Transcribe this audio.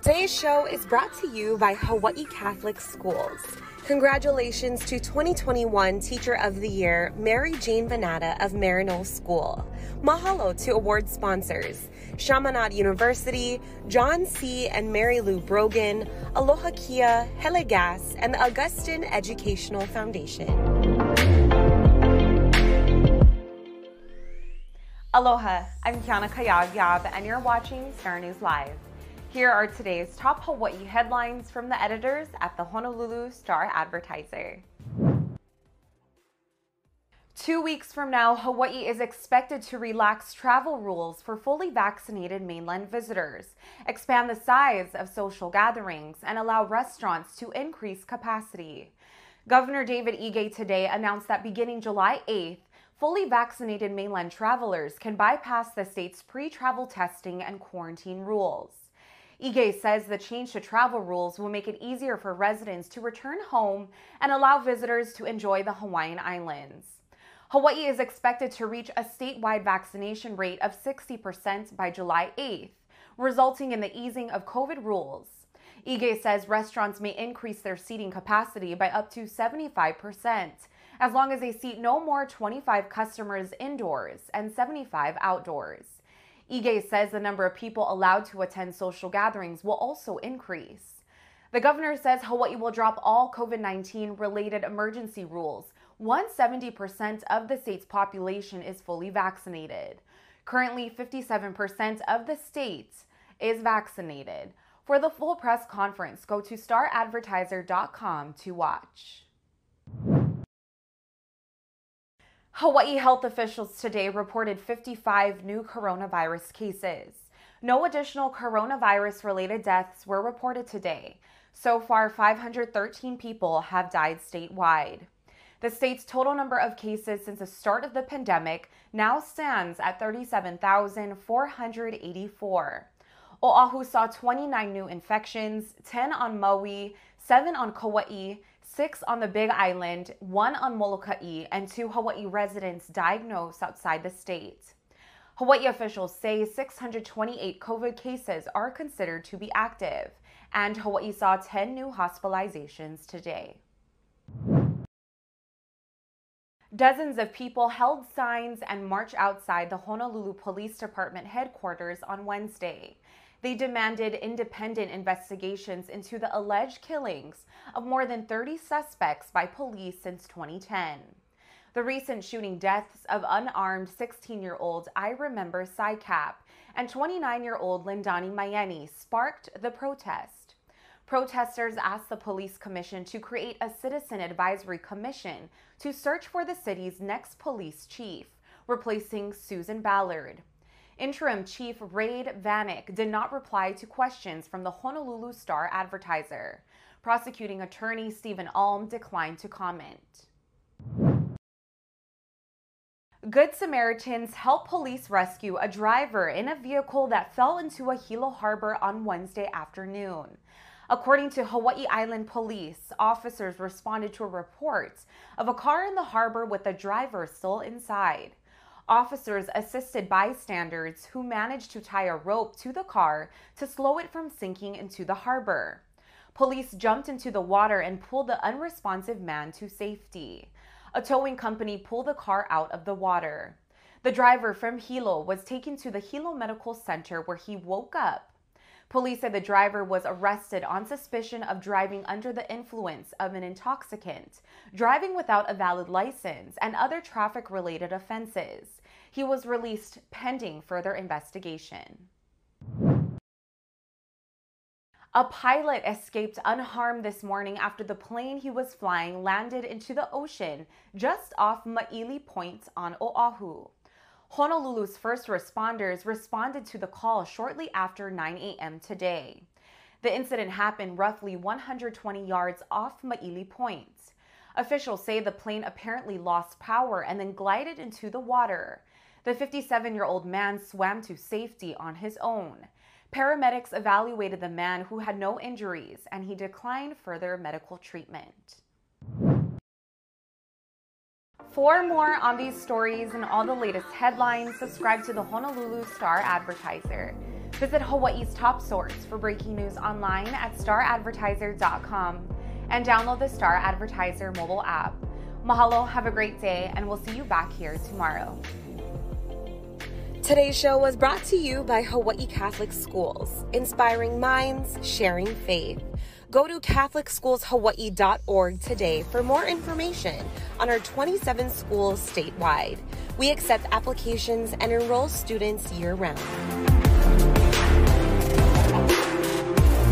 Today's show is brought to you by Hawaii Catholic Schools. Congratulations to 2021 Teacher of the Year, Mary Jane Venata of Maryknoll School. Mahalo to award sponsors Chaminade University, John C. and Mary Lou Brogan, Aloha Kia, Hele Gas, and the Augustine Educational Foundation. Aloha, I'm Kiana Kayag and you're watching Star News Live. Here are today's top Hawaii headlines from the editors at the Honolulu Star Advertiser. Two weeks from now, Hawaii is expected to relax travel rules for fully vaccinated mainland visitors, expand the size of social gatherings, and allow restaurants to increase capacity. Governor David Ige today announced that beginning July 8th, fully vaccinated mainland travelers can bypass the state's pre travel testing and quarantine rules. Ige says the change to travel rules will make it easier for residents to return home and allow visitors to enjoy the Hawaiian Islands. Hawaii is expected to reach a statewide vaccination rate of 60% by July 8th, resulting in the easing of COVID rules. Ige says restaurants may increase their seating capacity by up to 75%, as long as they seat no more 25 customers indoors and 75 outdoors. Ige says the number of people allowed to attend social gatherings will also increase. The governor says Hawaii will drop all COVID 19 related emergency rules once 70% of the state's population is fully vaccinated. Currently, 57% of the state is vaccinated. For the full press conference, go to staradvertiser.com to watch. Hawaii health officials today reported 55 new coronavirus cases. No additional coronavirus related deaths were reported today. So far, 513 people have died statewide. The state's total number of cases since the start of the pandemic now stands at 37,484. Oahu saw 29 new infections, 10 on Maui, 7 on Kauai, six on the Big Island, one on Molokai, and two Hawaii residents diagnosed outside the state. Hawaii officials say 628 COVID cases are considered to be active, and Hawaii saw 10 new hospitalizations today. Dozens of people held signs and marched outside the Honolulu Police Department headquarters on Wednesday. They demanded independent investigations into the alleged killings of more than 30 suspects by police since 2010. The recent shooting deaths of unarmed 16 year old Iremamber Sykap and 29 year old Lindani Myeni sparked the protest. Protesters asked the police commission to create a citizen advisory commission to search for the city's next police chief, replacing Susan Ballard. Interim Chief Rade Vanic did not reply to questions from the Honolulu Star advertiser. Prosecuting attorney Stephen Alm declined to comment. Good Samaritans helped police rescue a driver in a vehicle that fell into a Hilo harbor on Wednesday afternoon. According to Hawaii Island Police, officers responded to a report of a car in the harbor with the driver still inside. Officers assisted bystanders who managed to tie a rope to the car to slow it from sinking into the harbor. Police jumped into the water and pulled the unresponsive man to safety. A towing company pulled the car out of the water. The driver from Hilo was taken to the Hilo Medical Center where he woke up Police said the driver was arrested on suspicion of driving under the influence of an intoxicant, driving without a valid license, and other traffic related offenses. He was released pending further investigation. A pilot escaped unharmed this morning after the plane he was flying landed into the ocean just off Maili Point on Oahu. Honolulu's first responders responded to the call shortly after 9 a.m. today. The incident happened roughly 120 yards off Maili Point. Officials say the plane apparently lost power and then glided into the water. The 57 year old man swam to safety on his own. Paramedics evaluated the man who had no injuries and he declined further medical treatment. For more on these stories and all the latest headlines, subscribe to the Honolulu Star Advertiser. Visit Hawaii's top source for breaking news online at staradvertiser.com and download the Star Advertiser mobile app. Mahalo, have a great day, and we'll see you back here tomorrow. Today's show was brought to you by Hawaii Catholic Schools, inspiring minds, sharing faith. Go to CatholicSchoolsHawaii.org today for more information on our 27 schools statewide. We accept applications and enroll students year round.